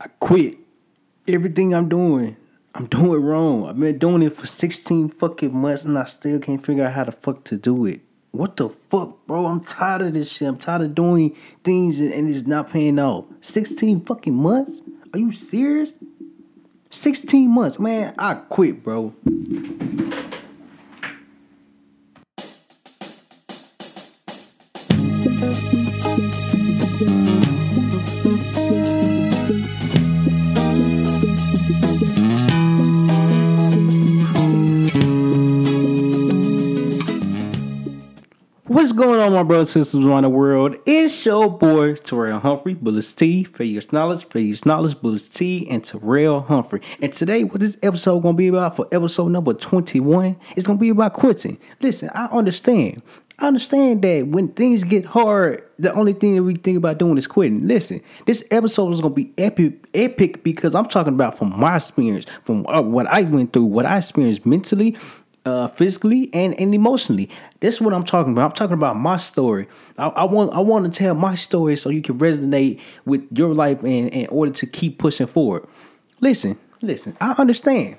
I quit everything I'm doing. I'm doing wrong. I've been doing it for 16 fucking months and I still can't figure out how the fuck to do it. What the fuck, bro? I'm tired of this shit. I'm tired of doing things and, it's not paying off. 16 fucking months? Are you serious? 16 months, man. I quit, bro. Going on, my brothers and sisters around the world? It's your boy Terryl Humphrey, Bullish Tee, Failure's Knowledge, Failure's Knowledge, Bullish Tee, and Terryl Humphrey. And today, what this episode gonna be about for episode number 21, it's gonna be about quitting. Listen, I understand. I understand that when things get hard, the only thing that we think about doing is quitting. Listen, this episode is gonna be epic, epic because I'm talking about from my experience, from uh, what I went through, what I experienced mentally, uh, physically and, and emotionally. That's what I'm talking about. I'm talking about my story. I, I want I want to tell my story so you can resonate with your life in, in order to keep pushing forward. Listen, listen. I understand.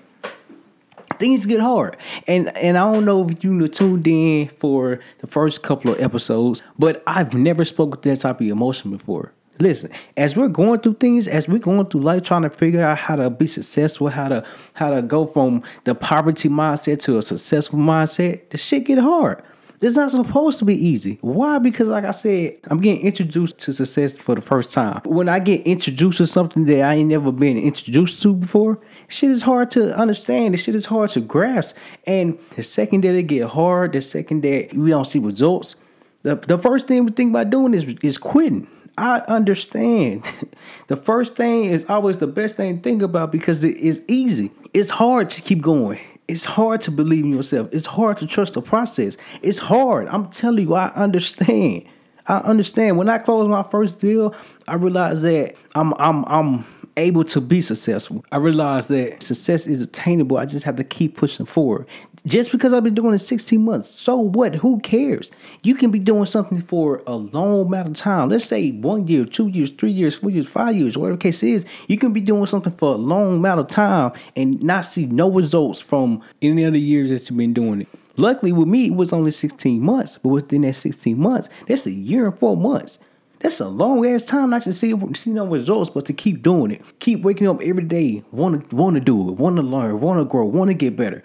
Things get hard, and and I don't know if you tuned in for the first couple of episodes, but I've never spoken to that type of emotion before. Listen, as we're going through things, as we're going through life, trying to figure out how to be successful, how to how to go from the poverty mindset to a successful mindset, the shit get hard. It's not supposed to be easy. Why? Because like I said, I'm getting introduced to success for the first time. When I get introduced to something that I ain't never been introduced to before, shit is hard to understand. The shit is hard to grasp. And the second that it get hard, the second that we don't see results, the, the first thing we think about doing is is quitting. I understand. the first thing is always the best thing to think about because it is easy. It's hard to keep going. It's hard to believe in yourself. It's hard to trust the process. It's hard. I'm telling you, I understand. I understand. When I closed my first deal, I realized that I'm I'm I'm able to be successful. I realized that success is attainable. I just have to keep pushing forward. Just because I've been doing it 16 months, so what? Who cares? You can be doing something for a long amount of time. Let's say one year, two years, three years, four years, five years, whatever the case is. You can be doing something for a long amount of time and not see no results from any other years that you've been doing it. Luckily, with me, it was only 16 months, but within that 16 months, that's a year and four months. That's a long ass time not to see see no results, but to keep doing it. Keep waking up every day, want to want to do it, want to learn, want to grow, want to get better,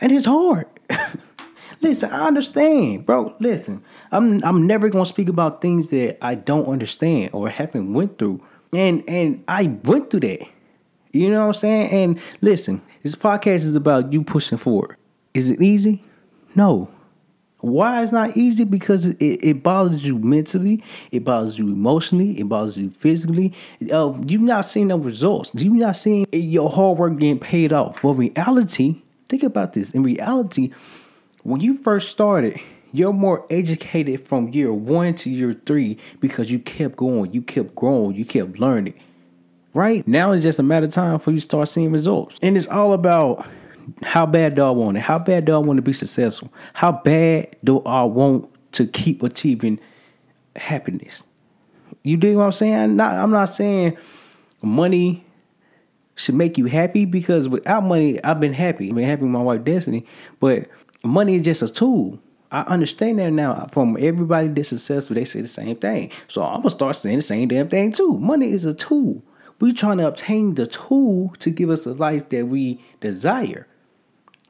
and it's hard. listen, I understand, bro. Listen, I'm I'm never gonna speak about things that I don't understand or haven't went through, and and I went through that. You know what I'm saying? And listen, this podcast is about you pushing forward. Is it easy? No. Why it's not easy? Because it, it bothers you mentally, it bothers you emotionally, it bothers you physically. Uh, you're not seeing the results. You're not seeing your hard work getting paid off. But reality, think about this. In reality, when you first started, you're more educated from year one to year three because you kept going, you kept growing, you kept learning. Right now, it's just a matter of time for you to start seeing results, and it's all about how bad do I want it? How bad do I want to be successful? How bad do I want to keep achieving happiness? You dig what I'm saying? I'm not, I'm not saying money should make you happy because without money, I've been happy. I've been happy with my wife Destiny, but money is just a tool. I understand that now from everybody that's successful, they say the same thing. So I'm gonna start saying the same damn thing too. Money is a tool. We're trying to obtain the tool to give us the life that we desire.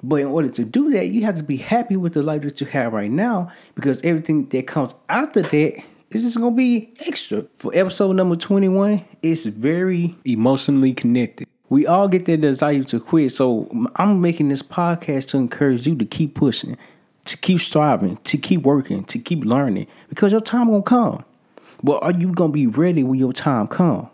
But in order to do that, you have to be happy with the life that you have right now because everything that comes after that is just gonna be extra. For episode number 21, it's very emotionally connected. We all get that desire to quit. So I'm making this podcast to encourage you to keep pushing, to keep striving, to keep working, to keep learning. Because your time gonna come. But are you gonna be ready when your time come?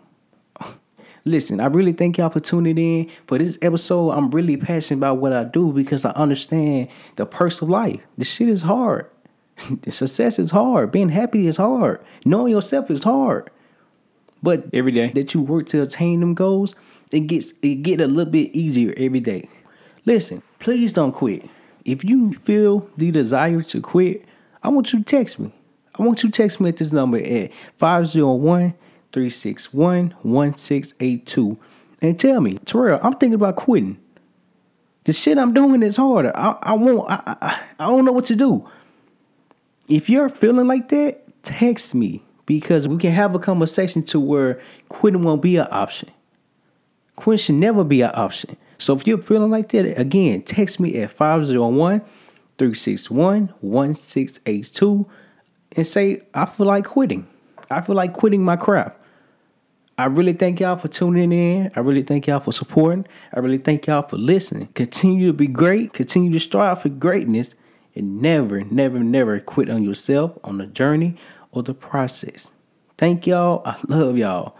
Listen, I really thank y'all for tuning in. For this episode, I'm really passionate about what I do because I understand the perks of life. This shit is hard. Success is hard. Being happy is hard. Knowing yourself is hard. But every day that you work to attain them goals, it gets it get a little bit easier every day. Listen, please don't quit. If you feel the desire to quit, I want you to text me. I want you to text me at this number at 501 361 1682 and tell me, Terryl, I'm thinking about quitting. The shit I'm doing is harder. I, I won't, I, I, I don't know what to do. If you're feeling like that, text me because we can have a conversation to where quitting won't be an option. Quitting should never be an option. So if you're feeling like that, again, text me at 501 361 1682 and say, I feel like quitting. I feel like quitting my craft. I really thank y'all for tuning in. I really thank y'all for supporting. I really thank y'all for listening. Continue to be great. Continue to strive for greatness and never, never, never quit on yourself, on the journey, or the process. Thank y'all. I love y'all.